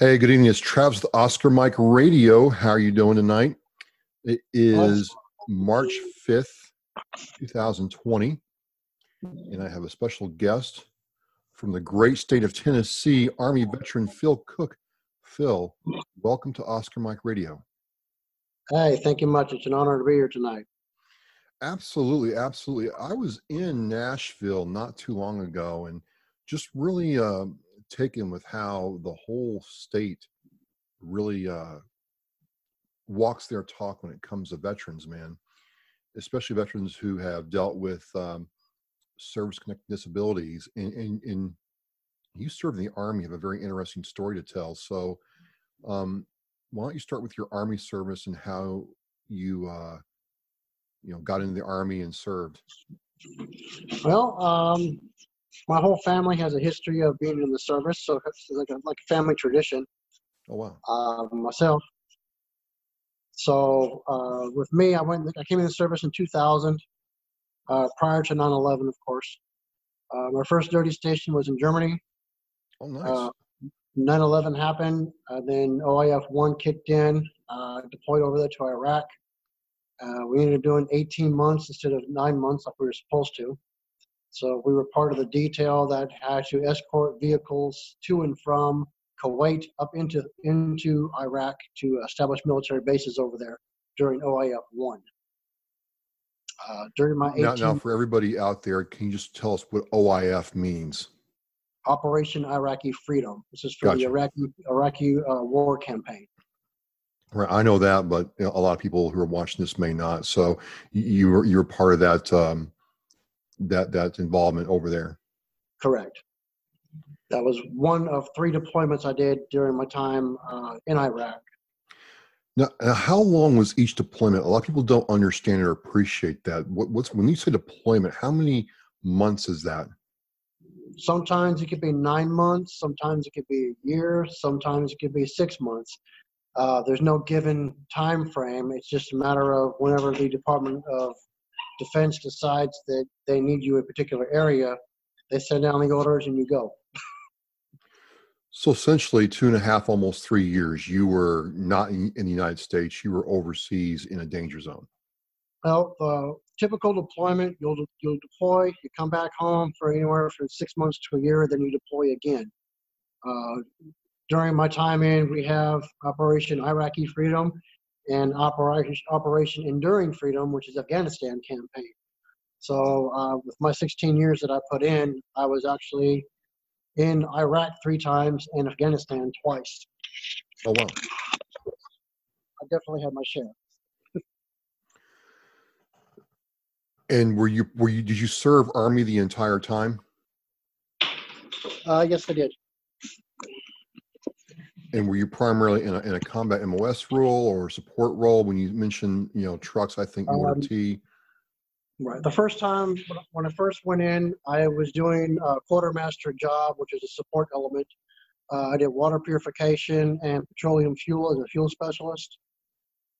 Hey, good evening. It's Travis with Oscar Mike Radio. How are you doing tonight? It is March 5th, 2020, and I have a special guest from the great state of Tennessee, Army veteran Phil Cook. Phil, welcome to Oscar Mike Radio. Hey, thank you much. It's an honor to be here tonight. Absolutely, absolutely. I was in Nashville not too long ago and just really uh, taken with how the whole state really uh, walks their talk when it comes to veterans, man, especially veterans who have dealt with um, service connected disabilities. And, and, and, you serve in the Army, have a very interesting story to tell. So, um, why don't you start with your Army service and how you, uh, you know, got into the Army and served? Well, um, my whole family has a history of being in the service, so it's like a, like a family tradition. Oh wow! Uh, myself. So uh, with me, I went. I came in the service in 2000, uh, prior to 9/11, of course. Uh, my first duty station was in Germany. Oh, nice. 9/11 uh, happened. Uh, then OIF one kicked in. deployed over there to Iraq. we ended up doing 18 months instead of nine months like we were supposed to. So we were part of the detail that had to escort vehicles to and from Kuwait up into into Iraq to establish military bases over there during OIF one. Uh, during my 18, now, now, for everybody out there, can you just tell us what OIF means? Operation Iraqi Freedom. This is for gotcha. the Iraqi Iraqi uh, war campaign. Right, I know that, but you know, a lot of people who are watching this may not. So you were you're part of that um, that that involvement over there. Correct. That was one of three deployments I did during my time uh, in Iraq. Now, how long was each deployment? A lot of people don't understand or appreciate that. What, what's when you say deployment? How many months is that? Sometimes it could be nine months. Sometimes it could be a year. Sometimes it could be six months. Uh, there's no given time frame. It's just a matter of whenever the Department of defense decides that they need you in a particular area, they send down the orders and you go. So essentially, two and a half, almost three years, you were not in, in the United States. You were overseas in a danger zone. Well, uh, typical deployment, you'll you'll deploy, you come back home for anywhere from six months to a year, then you deploy again. Uh, during my time in, we have Operation Iraqi Freedom, and Operation, Operation Enduring Freedom, which is Afghanistan campaign. So uh, with my 16 years that I put in, I was actually in Iraq three times and Afghanistan twice. Oh wow! I definitely had my share. and were you were you did you serve Army the entire time? Uh, yes, I did. And were you primarily in a, in a combat MOS role or support role? When you mentioned, you know, trucks, I think um, T. Right. The first time when I first went in, I was doing a quartermaster job, which is a support element. Uh, I did water purification and petroleum fuel as a fuel specialist.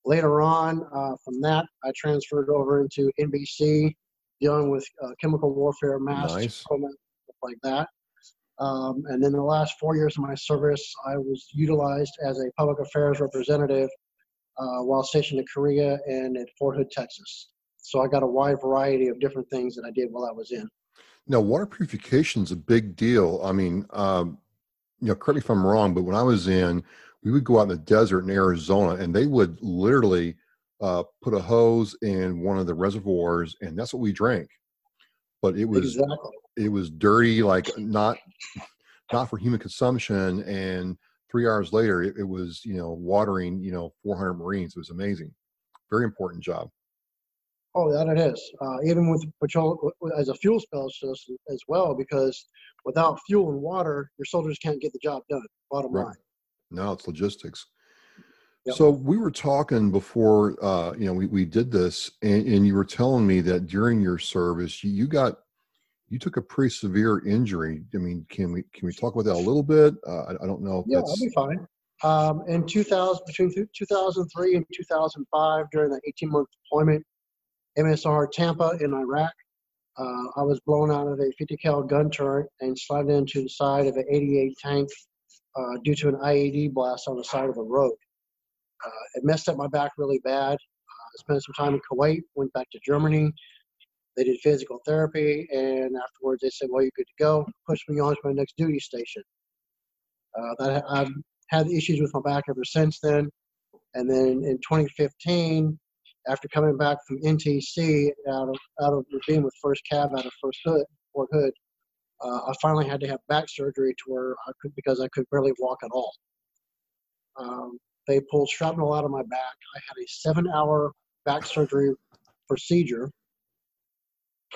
Later on, uh, from that, I transferred over into NBC, dealing with uh, chemical warfare masks, nice. like that. Um, and in the last four years of my service, I was utilized as a public affairs representative uh, while stationed in Korea and at Fort Hood, Texas. So I got a wide variety of different things that I did while I was in. Now, water purification is a big deal. I mean, um, you know, correct me if I'm wrong, but when I was in, we would go out in the desert in Arizona, and they would literally uh, put a hose in one of the reservoirs, and that's what we drank. But it was exactly it was dirty, like not not for human consumption. And three hours later, it, it was you know watering you know 400 Marines. It was amazing. Very important job. Oh, that it is. Uh, even with patrol as a fuel specialist as well, because without fuel and water, your soldiers can't get the job done. Bottom right. line. No, it's logistics. Yep. So we were talking before, uh, you know, we, we did this, and, and you were telling me that during your service, you, you got you took a pretty severe injury. I mean, can we can we talk about that a little bit? Uh, I, I, don't know. yeah, that'll be fine. Um, in 2000, between 2003 and 2005, during the 18 month deployment, MSR Tampa in Iraq, uh, I was blown out of a 50 cal gun turret and slid into the side of an 88 tank uh, due to an IED blast on the side of the road. Uh, it messed up my back really bad. Uh, spent some time in Kuwait, went back to Germany. They did physical therapy, and afterwards they said, "Well, you're good to go." Pushed me on to my next duty station. Uh, that I've had issues with my back ever since then. And then in 2015, after coming back from NTC out of out of being with First Cav out of First Hood, Fort Hood, uh, I finally had to have back surgery to where I could because I could barely walk at all. Um, they pulled shrapnel out of my back. I had a seven-hour back surgery procedure.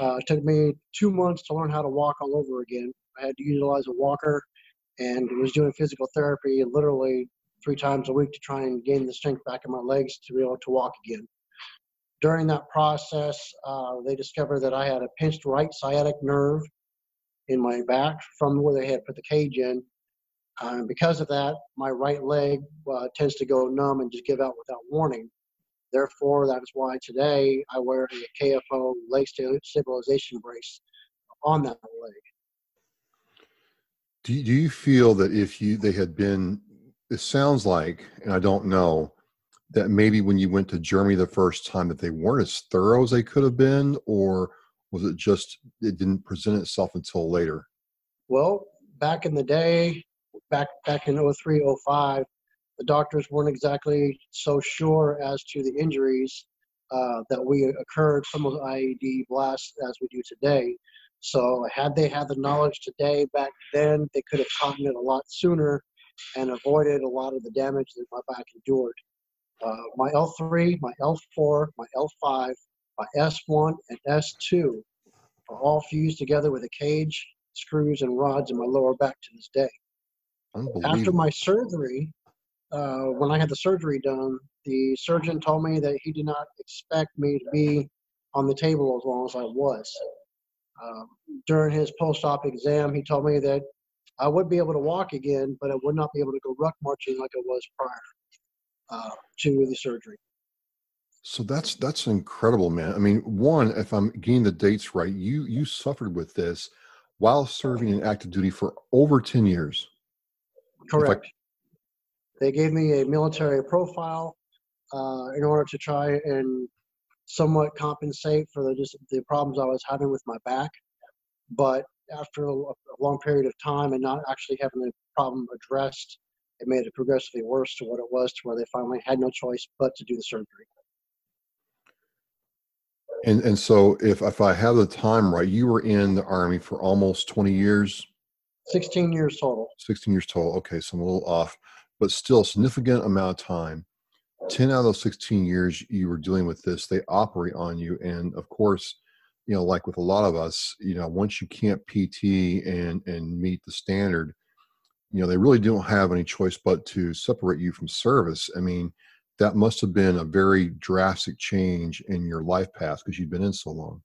Uh, it took me two months to learn how to walk all over again. I had to utilize a walker and was doing physical therapy literally three times a week to try and gain the strength back in my legs to be able to walk again. During that process, uh, they discovered that I had a pinched right sciatic nerve in my back from where they had put the cage in. Uh, because of that, my right leg uh, tends to go numb and just give out without warning. Therefore, that is why today I wear a KFO leg stabilization brace on that leg. Do you, do you feel that if you they had been, it sounds like, and I don't know, that maybe when you went to Germany the first time that they weren't as thorough as they could have been, or was it just it didn't present itself until later? Well, back in the day, back back in 03, 05, the doctors weren't exactly so sure as to the injuries uh, that we occurred from those IED blasts as we do today. So had they had the knowledge today back then, they could have caught it a lot sooner and avoided a lot of the damage that my back endured. Uh, my L3, my L4, my L5, my S1, and S2 are all fused together with a cage, screws, and rods in my lower back to this day. After my surgery, uh, when I had the surgery done, the surgeon told me that he did not expect me to be on the table as long as I was. Um, during his post-op exam, he told me that I would be able to walk again, but I would not be able to go ruck marching like I was prior uh, to the surgery. So that's that's incredible, man. I mean, one, if I'm getting the dates right, you you suffered with this while serving in active duty for over ten years. Correct. They gave me a military profile uh, in order to try and somewhat compensate for the just the problems I was having with my back. But after a, long period of time and not actually having the problem addressed, it made it progressively worse to what it was to where they finally had no choice but to do the surgery. And and so if if I have the time right, you were in the army for almost 20 years. 16 years total. 16 years total. Okay, so I'm a little off, but still significant amount of time. 10 out of those 16 years you were dealing with this, they operate on you. And of course, you know, like with a lot of us, you know, once you can't PT and and meet the standard, you know, they really don't have any choice but to separate you from service. I mean, that must have been a very drastic change in your life path because you've been in so long.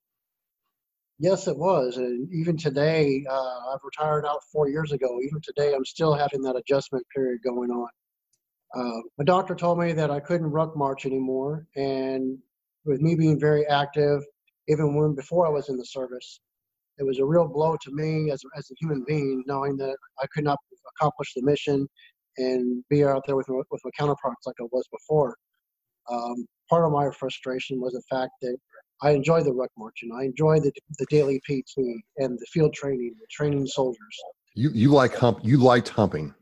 Yes, it was. And even today, uh, I've retired out four years ago. Even today, I'm still having that adjustment period going on. Uh, my doctor told me that I couldn't ruck march anymore. And with me being very active, even when before I was in the service, it was a real blow to me as, as a human being, knowing that I could not accomplish the mission and be out there with, with my counterparts like I was before. Um, part of my frustration was the fact that I enjoy the ruck marching. I enjoy the, the daily PT and the field training, the training soldiers. You you like hump you liked humping.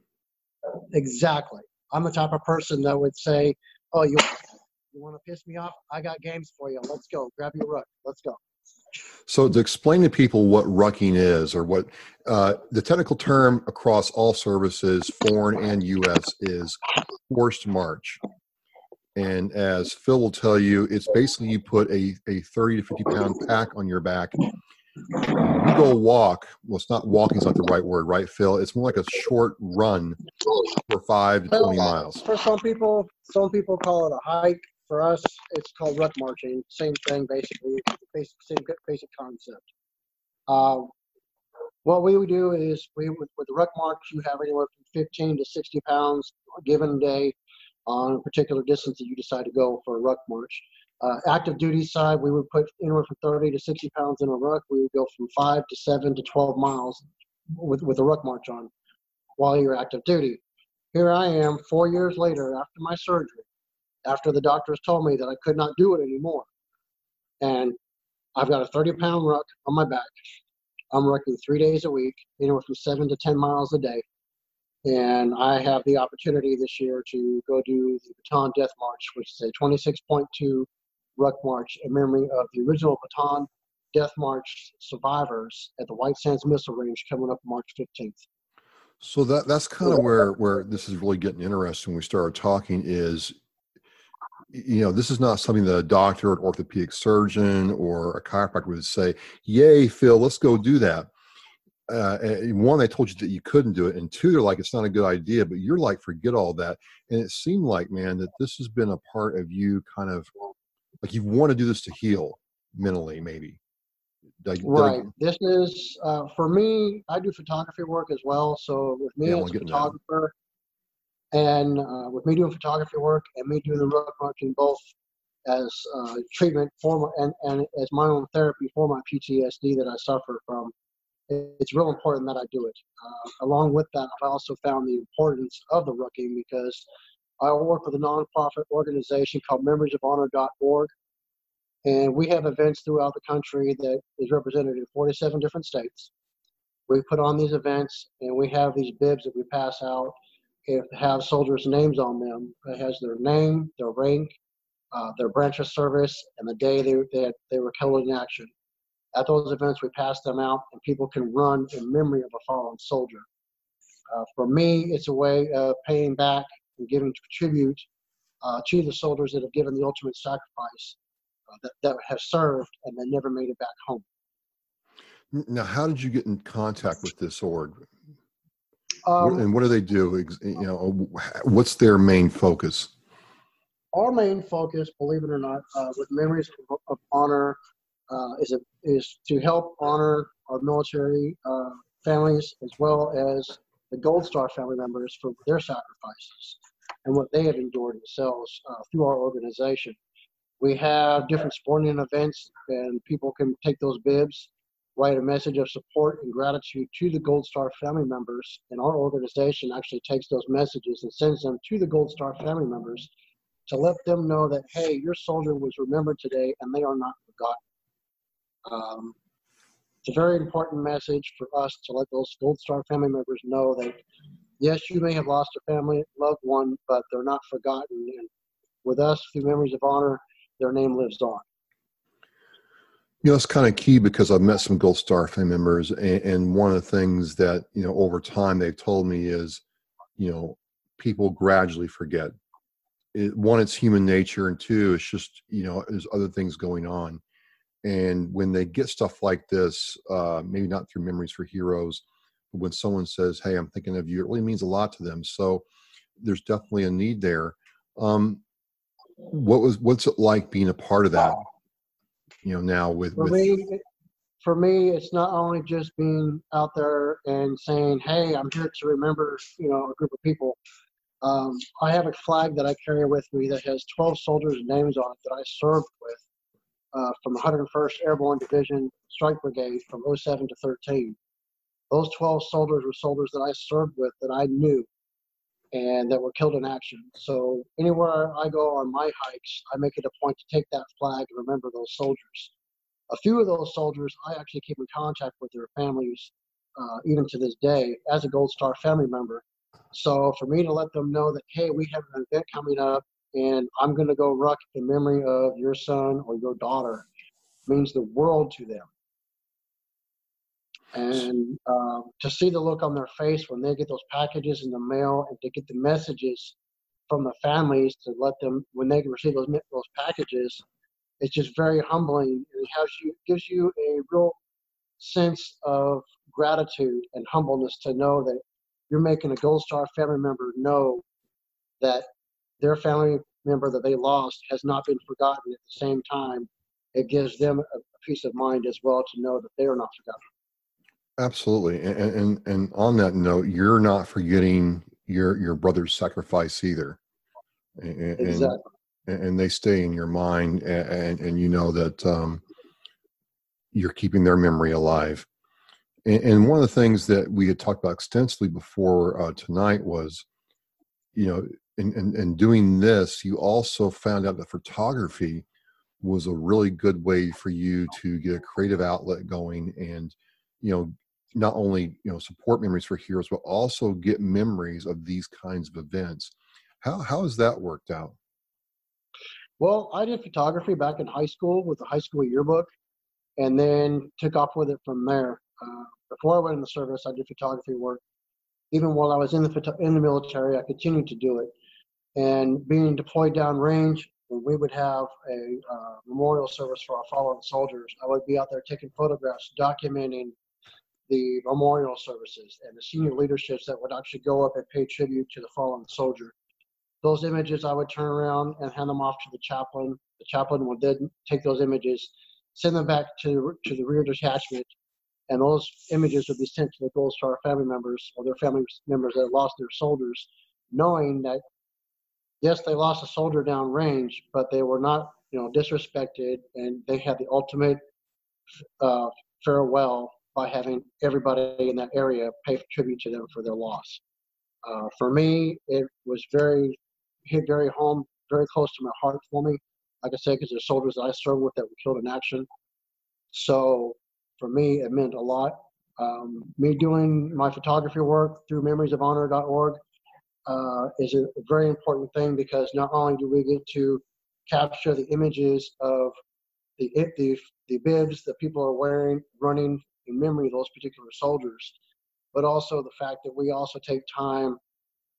Exactly. I'm the type of person that would say, "Oh, you you want to piss me off? I got games for you. Let's go. Grab your ruck. Let's go." So, to explain to people what rucking is, or what uh, the technical term across all services, foreign and U.S., is forced march. And as Phil will tell you, it's basically you put a, a 30 to 50 pound pack on your back. You go walk. Well, it's not walking, is not the right word, right, Phil? It's more like a short run for five to 20 miles. For some people, some people call it a hike. For us, it's called ruck marching. Same thing, basically. Basic, same basic concept. Uh, what we would do is we with the ruck march, you have anywhere from 15 to 60 pounds a given day on a particular distance that you decide to go for a ruck march. Uh, active duty side, we would put anywhere from 30 to 60 pounds in a ruck. We would go from five to seven to 12 miles with, with a ruck march on while you're active duty. here I am four years later after my surgery, after the doctors told me that I could not do it anymore. And I've got a 30 pound ruck on my back. I'm rucking three days a week, anywhere from seven to 10 miles a day. And I have the opportunity this year to go do the Bataan Death March, which is a 26.2 ruck march in memory of the original Bataan Death March survivors at the White Sands Missile Range coming up March 15th. So that that's kind of where where this is really getting interesting. When we started talking, is you know this is not something that a doctor, an orthopedic surgeon, or a chiropractor would say, "Yay, Phil, let's go do that." Uh, one, they told you that you couldn't do it, and two, they're like, "It's not a good idea." But you're like, "Forget all that." And it seemed like, man, that this has been a part of you, kind of like you want to do this to heal mentally, maybe. Like, right. This is uh, for me. I do photography work as well. So with me, yeah, as a photographer, and uh, with me doing photography work and me doing the ruck marching both as uh, treatment for my, and, and as my own therapy for my PTSD that I suffer from, it's real important that I do it. Uh, along with that, I've also found the importance of the rucking because I work with a nonprofit organization called memoriesofhonor.org. And we have events throughout the country that is represented in 47 different states. We put on these events and we have these bibs that we pass out. It have soldiers' names on them. It has their name, their rank, uh, their branch of service, and the day they, they, they were killed in action. At those events, we pass them out and people can run in memory of a fallen soldier. Uh, for me, it's a way of paying back and giving tribute uh, to the soldiers that have given the ultimate sacrifice uh, that, that have served and then never made it back home. Now, how did you get in contact with this org? Um, and what do they do? You know, what's their main focus? Our main focus, believe it or not, uh, with Memories of, of Honor, uh, is a, is to help honor our military uh, families as well as the Gold Star family members for their sacrifices and what they have endured themselves uh, through our organization. We have different sporting events, and people can take those bibs, write a message of support and gratitude to the Gold Star family members, and our organization actually takes those messages and sends them to the Gold Star family members to let them know that, hey, your soldier was remembered today and they are not forgotten. Um, it's a very important message for us to let those Gold Star family members know that yes, you may have lost a family loved one, but they're not forgotten. And with us, through Memories of Honor, their name lives on. You know, it's kind of key because I've met some Gold Star family members, and, and one of the things that you know over time they've told me is, you know, people gradually forget. It, one, it's human nature, and two, it's just you know, there's other things going on and when they get stuff like this, uh, maybe not through Memories for Heroes, but when someone says, "Hey, I'm thinking of you," it really means a lot to them. So there's definitely a need there. Um, what was what's it like being a part of that? You know, now with, for me, for me, it's not only just being out there and saying, "Hey, I'm here to remember," you know, a group of people. Um, I have a flag that I carry with me that has 12 soldiers' names on it that I served with uh, from 101st Airborne Division Strike Brigade from 07 to 13. Those 12 soldiers were soldiers that I served with that I knew and that were killed in action. So anywhere I go on my hikes, I make it a point to take that flag and remember those soldiers. A few of those soldiers, I actually keep in contact with their families uh, even to this day as a Gold Star family member. So for me to let them know that, hey, we have an event coming up and I'm going to go ruck in memory of your son or your daughter means the world to them. And uh, to see the look on their face when they get those packages in the mail and to get the messages from the families to let them, when they receive those, those packages, it's just very humbling. And it has you, gives you a real sense of gratitude and humbleness to know that you're making a Gold Star family member know that their family member that they lost has not been forgotten at the same time. It gives them a, peace of mind as well to know that they are not forgotten. Absolutely. And, and and on that note you're not forgetting your your brother's sacrifice either. And, exactly. and, and they stay in your mind and and you know that um, you're keeping their memory alive. And, one of the things that we had talked about extensively before uh, tonight was you know, in, in, in doing this, you also found out that photography was a really good way for you to get a creative outlet going and, you know, not only you know support memories for heroes, but also get memories of these kinds of events. How how has that worked out? Well, I did photography back in high school with the high school yearbook, and then took off with it from there. Uh, before I went in the service, I did photography work. Even while I was in the in the military, I continued to do it. And being deployed downrange, when we would have a uh, memorial service for our fallen soldiers, I would be out there taking photographs, documenting the memorial services and the senior leaderships that would actually go up and pay tribute to the fallen soldier. Those images I would turn around and hand them off to the chaplain. The chaplain would then take those images, send them back to, to the rear detachment, and those images would be sent to the Gold Star family members or their family members that lost their soldiers, knowing that yes, they lost a soldier down range, but they were not, you know, disrespected, and they had the ultimate uh, farewell by having everybody in that area pay tribute to them for their loss. Uh, for me, it was very hit very home, very close to my heart for me. Like I said, because there's soldiers that I served with that were killed in action. So for me, it meant a lot. Um, me doing my photography work through memoriesofhonor.org uh, is a very important thing because not only do we get to capture the images of the the the bibs that people are wearing running in memory of those particular soldiers, but also the fact that we also take time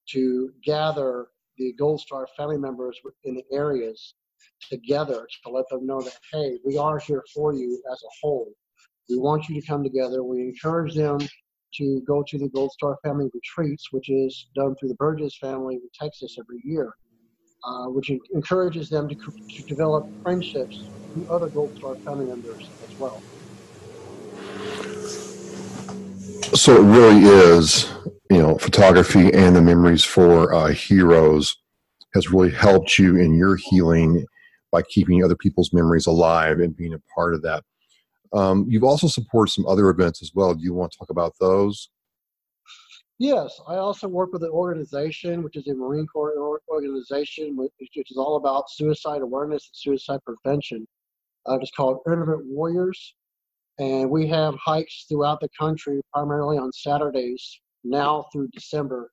to gather the Gold Star family members in the areas together to let them know that, hey, we are here for you as a whole. We want you to come together. We encourage them to go to the Gold Star family retreats, which is done through the Burgess family in Texas every year, uh, which encourages them to, to develop friendships with other Gold Star family members as well. So it really is, you know, photography and the memories for uh, heroes has really helped you in your healing by keeping other people's memories alive and being a part of that. Um, you've also supported some other events as well. Do you want to talk about those? Yes, I also work with an organization, which is a Marine Corps organization, which is all about suicide awareness and suicide prevention. Uh, it's called Irreverent Warriors. And we have hikes throughout the country, primarily on Saturdays, now through December.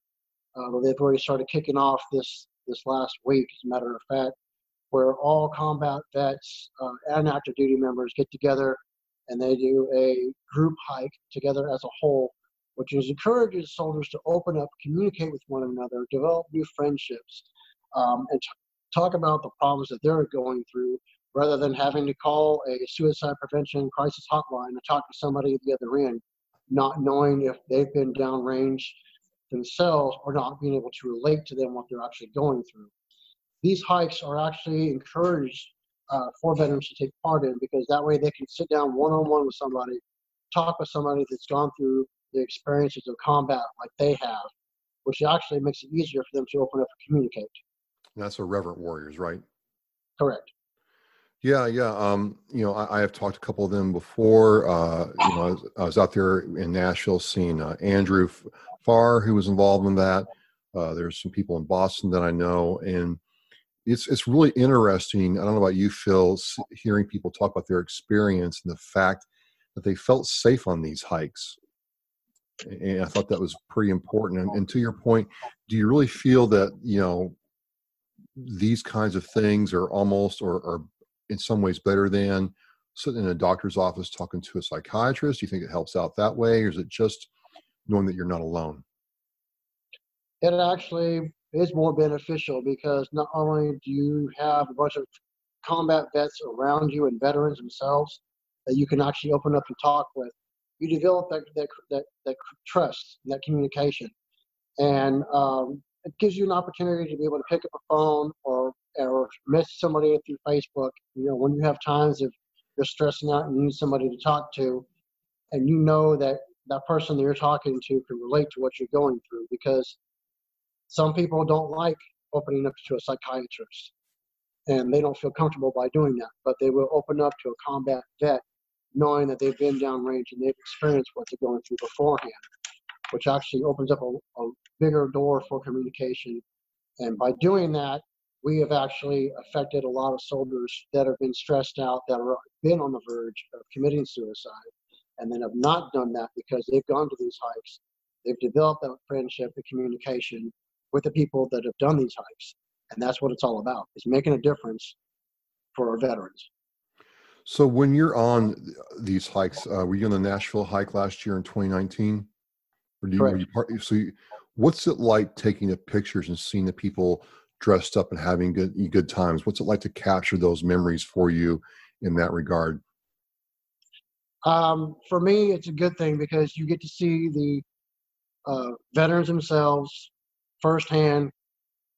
Uh, they've already started kicking off this this last week, as a matter of fact, where all combat vets uh, and active duty members get together and they do a group hike together as a whole, which is encourages soldiers to open up, communicate with one another, develop new friendships, um, and t- talk about the problems that they're going through rather than having to call a suicide prevention crisis hotline and talk to somebody at the other end, not knowing if they've been downrange themselves or not being able to relate to them what they're actually going through. These hikes are actually encouraged uh, for veterans to take part in because that way they can sit down one on one with somebody, talk with somebody that's gone through the experiences of combat like they have, which actually makes it easier for them to open up and communicate. And that's Irreverent Warriors, right? Correct. Yeah, yeah. Um, you know, I, I, have talked to a couple of them before. Uh, you know, I was, I was, out there in Nashville seeing uh, Andrew Farr, who was involved in that. Uh, there's some people in Boston that I know, and it's it's really interesting. I don't know about you, Phil, hearing people talk about their experience and the fact that they felt safe on these hikes. And I thought that was pretty important. And, and to your point, do you really feel that you know these kinds of things are almost or, are in some ways better than sitting in a doctor's office talking to a psychiatrist? Do you think it helps out that way, or is it just knowing that you're not alone? It actually is more beneficial because not only do you have a bunch of combat vets around you and veterans themselves that you can actually open up and talk with, you develop that that that, that trust, that communication, and um, it gives you an opportunity to be able to pick up a phone or or message somebody through Facebook. You know, when you have times if you're stressing out and you need somebody to talk to, and you know that that person that you're talking to can relate to what you're going through because some people don't like opening up to a psychiatrist and they don't feel comfortable by doing that, but they will open up to a combat vet knowing that they've been downrange and they've experienced what they're going through beforehand, which actually opens up a, a bigger door for communication And by doing that, we have actually affected a lot of soldiers that have been stressed out, that have been on the verge of committing suicide, and then have not done that because they've gone to these hikes. They've developed that friendship and communication with the people that have done these hikes. And that's what it's all about, is making a difference for our veterans. So when you're on these hikes, uh, were you on the Nashville hike last year in 2019? Or do you, were you part, so you, what's it like taking the pictures and seeing the people dressed up and having good good times? What's it like to capture those memories for you in that regard? Um, for me, it's a good thing because you get to see the uh, veterans themselves firsthand.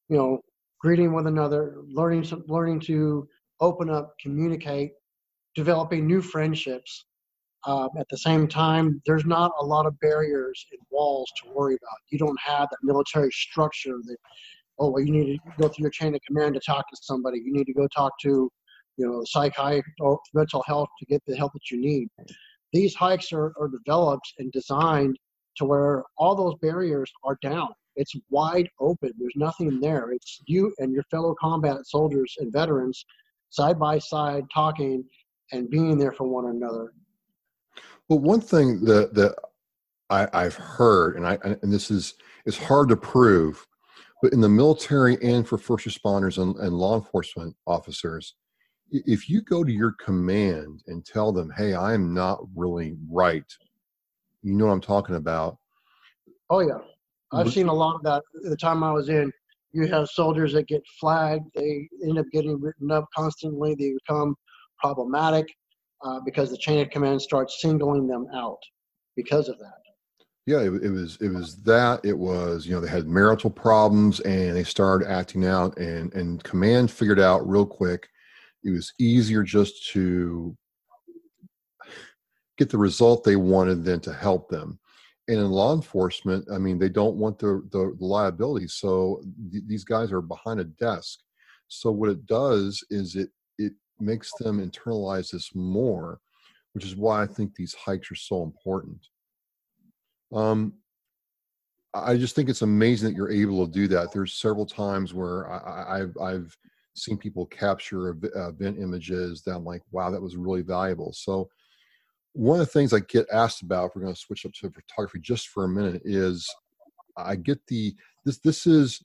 You know, greeting one another, learning learning to open up, communicate, developing new friendships. Um, at the same time, there's not a lot of barriers and walls to worry about. You don't have that military structure that, oh, well, you need to go through your chain of command to talk to somebody. You need to go talk to, you know, psychiatrist or mental health to get the help that you need. These hikes are, are developed and designed to where all those barriers are down. It's wide open. There's nothing there. It's you and your fellow combat soldiers and veterans side by side talking and being there for one another. Well, one thing that that I, I've heard, and I and this is is hard to prove, but in the military and for first responders and, and law enforcement officers, if you go to your command and tell them, "Hey, I am not really right," you know what I'm talking about. Oh yeah, I've seen a lot of that. The time I was in, you have soldiers that get flagged. They end up getting written up constantly. They become problematic uh, because the chain of command starts singling them out because of that. Yeah, it, it, was it was that it was you know they had marital problems and they started acting out and and command figured out real quick it was easier just to get the result they wanted than to help them. And in law enforcement, I mean, they don't want the the, the liability, so th- these guys are behind a desk. So what it does is it it makes them internalize this more, which is why I think these hikes are so important. Um, I just think it's amazing that you're able to do that. There's several times where I, have I've seen people capture event images that I'm like, wow, that was really valuable. So one of the things I get asked about, if we're going to switch up to photography just for a minute, is I get the this this is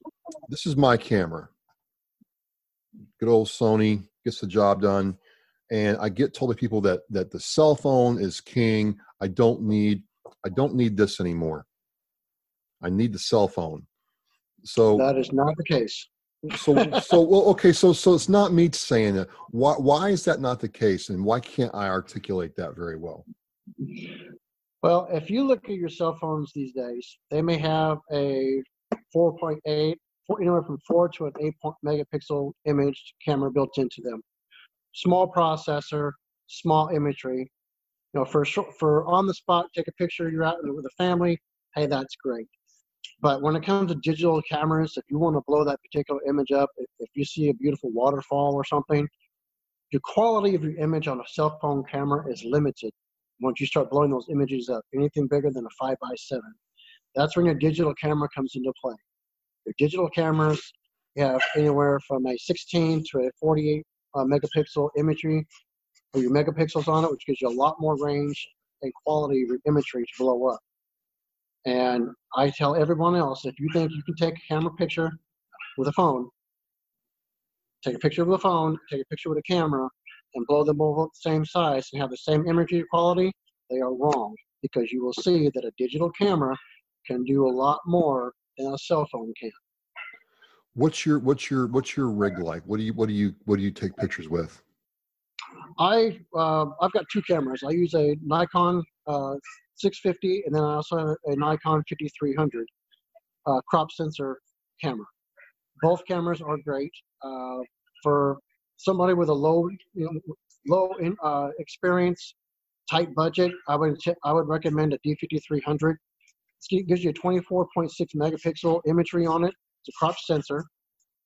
this is my camera. Good old Sony gets the job done. And I get told by people that that the cell phone is king. I don't need I don't need this anymore. I need the cell phone. So that is not the case. So so well okay so so it's not me saying it. Why why is that not the case, and why can't I articulate that very well? Well, if you look at your cell phones these days, they may have a 4.8 anywhere from four to an eight megapixel image camera built into them. Small processor, small imagery. You know, for for on the spot, take a picture. You're out with a family. Hey, that's great. But when it comes to digital cameras, if you want to blow that particular image up, if, if you see a beautiful waterfall or something, the quality of your image on a cell phone camera is limited once you start blowing those images up. Anything bigger than a five by seven, that's when your digital camera comes into play. Your digital cameras have anywhere from a 16 to a 48 uh, megapixel imagery or your megapixels on it, which gives you a lot more range and quality of your imagery to blow up. And I tell everyone else if you think you can take a camera picture with a phone, take a picture with a phone, take a picture with a camera, and blow them both the same size and have the same imagery quality, they are wrong because you will see that a digital camera can do a lot more than a cell phone can. What's your what's your what's your rig like? What do you what do you what do you take pictures with? I uh, I've got two cameras. I use a Nikon uh, 650, and then I also have a Nikon 5300 uh, crop sensor camera. Both cameras are great uh, for somebody with a low you know, low in, uh, experience, tight budget. I would I would recommend a D5300 it gives you a 24.6 megapixel imagery on it. It's a crop sensor.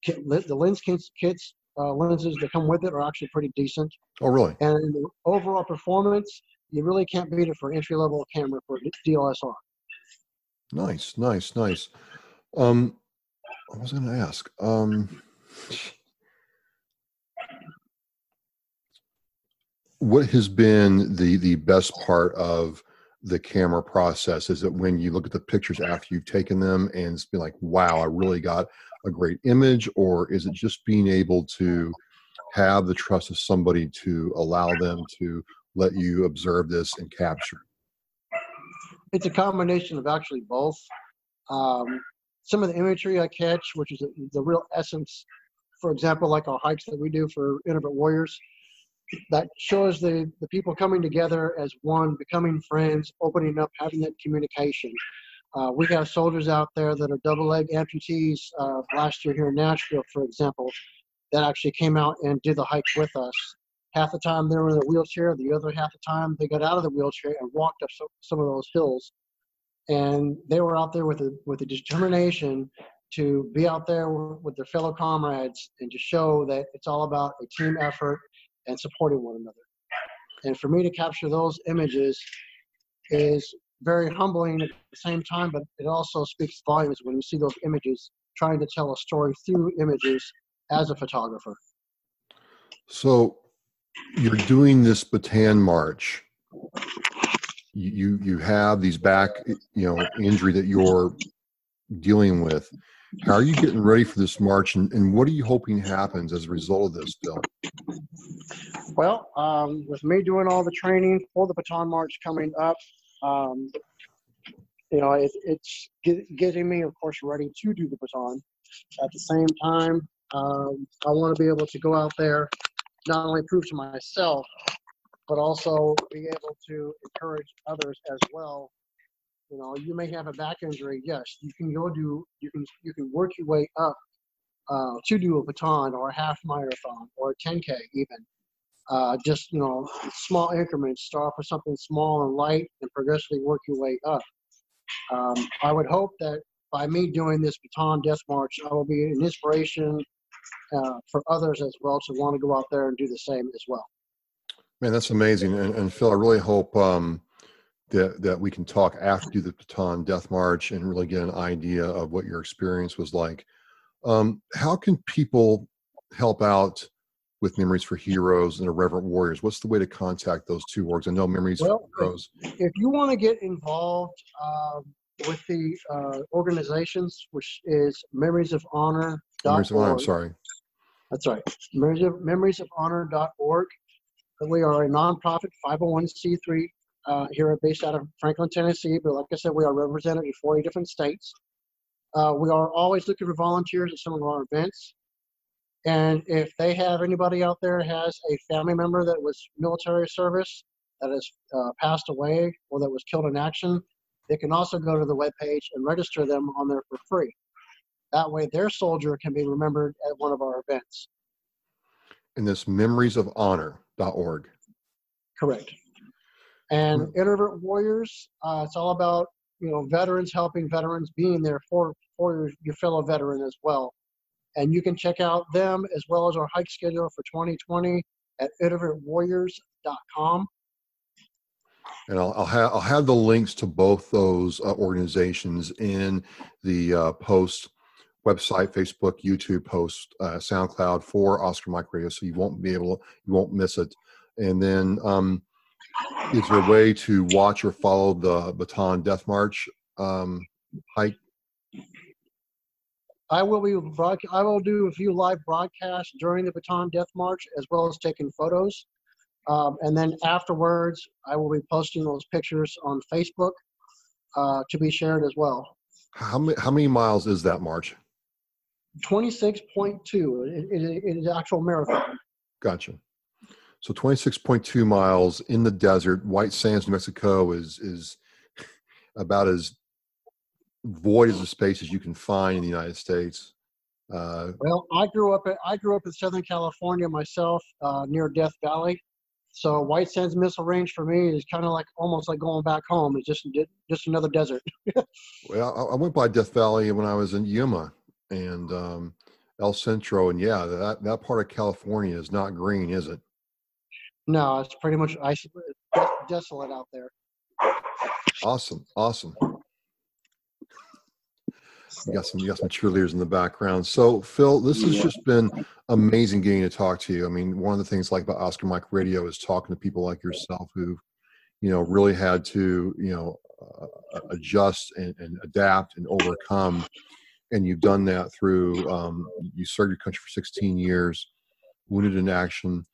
The lens kits, kits uh, lenses that come with it are actually pretty decent. Oh, really? And overall performance, you really can't beat it for entry level camera for DLSR. Nice, nice, nice. Um, I was going to ask. Um, what has been the the best part of the camera process? Is that when you look at the pictures after you've taken them and it's been like, wow, I really got a great image, or is it just being able to have the trust of somebody to allow them to let you observe this and capture? It's a combination of actually both. Um, some of the imagery I catch, which is the, real essence, for example, like our hikes that we do for Irreverent Warriors, that shows the, the people coming together as one, becoming friends, opening up, having that communication. Uh, we have soldiers out there that are double leg amputees uh, last year here in Nashville, for example, that actually came out and did the hike with us. Half the time they were in a wheelchair, the other half the time they got out of the wheelchair and walked up so, some of those hills. And they were out there with a, with a determination to be out there with their fellow comrades and to show that it's all about a team effort and supporting one another. And for me to capture those images is very humbling at the same time, but it also speaks volumes when you see those images trying to tell a story through images as a photographer. So you're doing this Bataan March. You you have these back you know injury that you're dealing with. How are you getting ready for this march, and, and what are you hoping happens as a result of this, Bill? Well, um, with me doing all the training for the Bataan March coming up, um, you know, it, it's get, getting me, of course, ready to do the Bataan. At the same time, um, I want to be able to go out there, not only prove to myself, but also be able to encourage others as well you know, you may have a back injury. Yes, you can go do. You can you can work your way up uh, to do a Bataan or a half marathon or a 10k even. Uh, just you know, small increments. Start off with something small and light, and progressively work your way up. Um, I would hope that by me doing this Bataan death march, I will be an inspiration uh, for others as well to want to go out there and do the same as well. Man, that's amazing. And, and Phil, I really hope um, that that we can talk after the Bataan Death March and really get an idea of what your experience was like. Um, how can people help out with Memories for Heroes and Irreverent Warriors? What's the way to contact those two orgs? I know Memories well, for Heroes. If you want to get involved uh, with the uh, organizations, which is Memories of Honor. Memories of Honor. I'm sorry. That's right. Memories of Memories of Honor.org. We are a nonprofit 501c3 uh, here based out of Franklin, Tennessee. But like I said, we are represented in 40 different states. Uh, we are always looking for volunteers at some of our events. And if they have anybody out there has a family member that was military service that has uh, passed away or that was killed in action, they can also go to the webpage and register them on there for free. That way, their soldier can be remembered at one of our events. And this memoriesofhonor.org. Correct. And mm-hmm. Irreverent Warriors, uh, it's all about you know veterans helping veterans, being there for for your, your fellow veteran as well. And you can check out them as well as our hike schedule for 2020 at irreverentwarriors.com. And I'll, I'll, have, I'll have the links to both those uh, organizations in the uh, post website, Facebook, YouTube post, uh, SoundCloud for Oscar Mike Radio, so you won't be able, you won't miss it. And then um, is there a way to watch or follow the Bataan Death March um, hike? I will be broad- I will do a few live broadcasts during the Bataan Death March as well as taking photos. Um, and then afterwards, I will be posting those pictures on Facebook uh, to be shared as well. How many, how many miles is that march? 26.2. It, is actual marathon. Gotcha. So 26.2 miles in the desert, White Sands, New Mexico is is about as void as a space as you can find in the United States. Uh, well, I grew up I grew up in Southern California myself, uh, near Death Valley. So White Sands Missile Range for me is kind of like almost like going back home. It's just just another desert. well, I went by Death Valley when I was in Yuma and um, El Centro, and yeah, that that part of California is not green, is it? No, it's pretty much isolated, desolate out there. Awesome, awesome. You got some, you got some cheerleaders in the background. So, Phil, this has just been amazing getting to talk to you. I mean, one of the things like about Oscar Mike Radio is talking to people like yourself who, you know, really had to, you know, uh, adjust and, and, adapt and overcome. And you've done that through, um, you served your country for 16 years, wounded in action.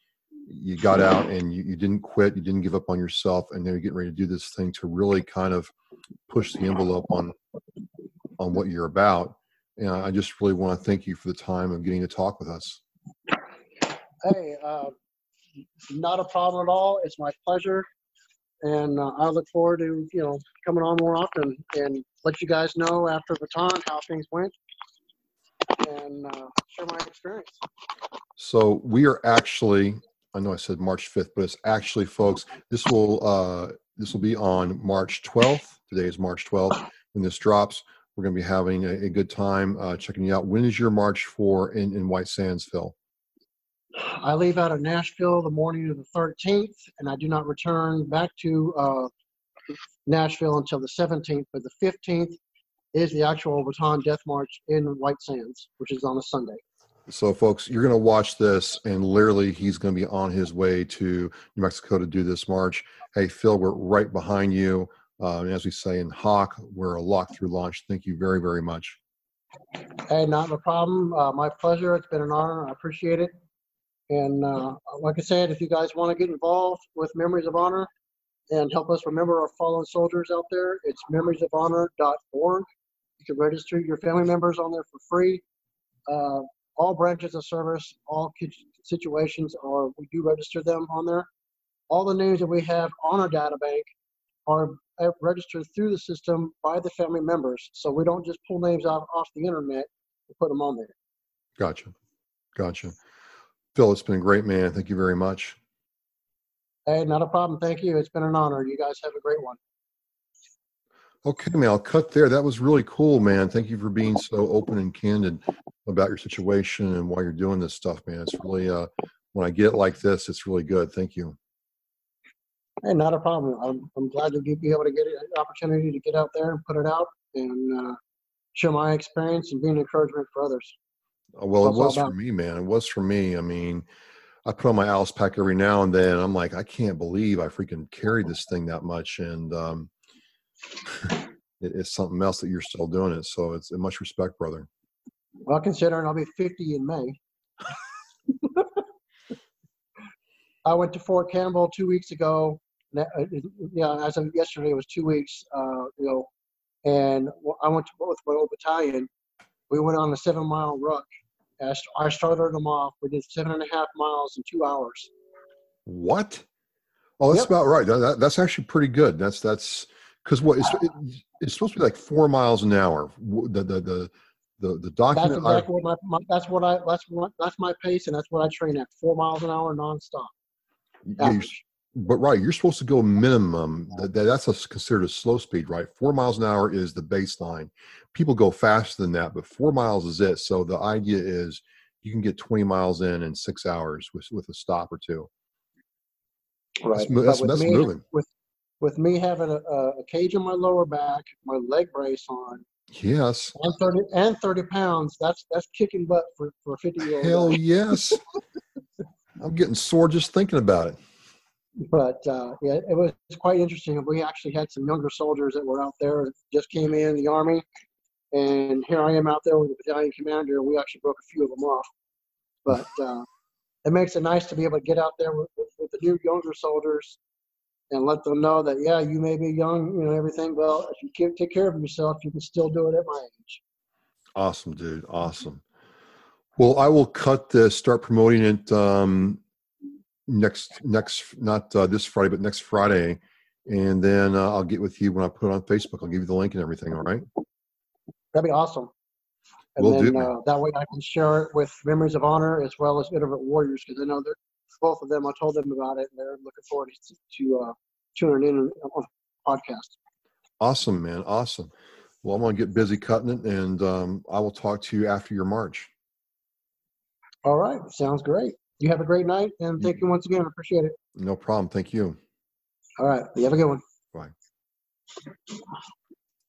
You got out and you, you didn't quit. You didn't give up on yourself. And now you're getting ready to do this thing to really kind of push the envelope on on what you're about. And I just really want to thank you for the time of getting to talk with us. Hey, uh, not a problem at all. It's my pleasure, and uh, I look forward to you know coming on more often and let you guys know after the Bataan how things went and uh, share my experience. So we are actually. I know I said March 5th, but it's actually, folks, this will uh, this will be on March 12th. Today is March 12th when this drops. We're going to be having a, a good time uh, checking you out. When is your March for in, in White Sands, Phil? I leave out of Nashville the morning of the 13th, and I do not return back to uh, Nashville until the 17th. But the 15th is the actual Bataan Death March in White Sands, which is on a Sunday. So, folks, you're going to watch this, and literally, he's going to be on his way to New Mexico to do this march. Hey, Phil, we're right behind you. Uh, and as we say in Hawk, we're a lock through launch. Thank you very, very much. Hey, not a problem. Uh, my pleasure. It's been an honor. I appreciate it. And uh, like I said, if you guys want to get involved with Memories of Honor and help us remember our fallen soldiers out there, it's memoriesofhonor.org. You can register your family members on there for free. Uh, all branches of service, all situations are we do register them on there. All the names that we have on our data bank are registered through the system by the family members. So we don't just pull names off, off the internet and put them on there. Gotcha. Gotcha. Phil, it's been a great, man. Thank you very much. Hey, not a problem. Thank you. It's been an honor. You guys have a great one. Okay, man, I'll cut there. That was really cool, man. Thank you for being so open and candid about your situation and why you're doing this stuff, man. It's really, uh, when I get like this, it's really good. Thank you. Hey, not a problem. I'm, I'm glad to be able to get an opportunity to get out there and put it out and uh, share my experience and be an encouragement for others. Uh, well, it was for me, man. It was for me. I mean, I put on my ALICE pack every now and then. I'm like, I can't believe I freaking carried this thing that much. And um, it, it's something else that you're still doing it. So it's much respect, brother. Well, considering I'll be 50 in May. I went to Fort Campbell two weeks ago uh, yeah, as of yesterday, it was two weeks, uh, you know, and I went to with my old battalion. We went on a seven mile ruck. I started them off. We did seven and a half miles in two hours. What? Oh, that's yep. about right. That, that's actually pretty good. That's that's because what it's, it, it's supposed to be like four miles an hour. The the the the, the document. That's exactly I, what my, my, that's what I that's what that's my pace and that's what I train at. Four miles an hour nonstop. Yeah, but right, you're supposed to go minimum. That, that's a, considered a slow speed, right? Four miles an hour is the baseline. People go faster than that, but four miles is it. So the idea is you can get 20 miles in in six hours with with a stop or two. Right, that's, that's, that's me, moving. With with me having a, a cage in my lower back, my leg brace on, Yes. And 30 and 30 pounds. That's that's kicking butt for, for a 50 year old. Hell yes. I'm getting sore just thinking about it but uh, yeah, it was quite interesting. We actually had some younger soldiers that were out there, just came in the army, and here I am out there with the battalion commander. We actually broke a few of them off, but uh, it makes it nice to be able to get out there with, with, with, the new younger soldiers and let them know that yeah, you may be young, you know everything. Well, if you can take care of yourself, you can still do it at my age. Awesome, dude. Awesome. Well, I will cut this, start promoting it. Um, next next not uh, this Friday, but next Friday, and then uh, I'll get with you when I put it on Facebook. I'll give you the link and everything. All right. That'd be awesome. And we'll then do, uh, that way I can share it with Memories of Honor as well as Irreverent Warriors because I know that both of them. I told them about it and they're looking forward to, to uh, tuning in on the podcast. Awesome, man. Awesome. Well, I'm going to get busy cutting it, and um, I will talk to you after your march. All right. Sounds great. You have a great night, and thank you once again. I appreciate it. No problem. Thank you. All right. You have a good one. Bye.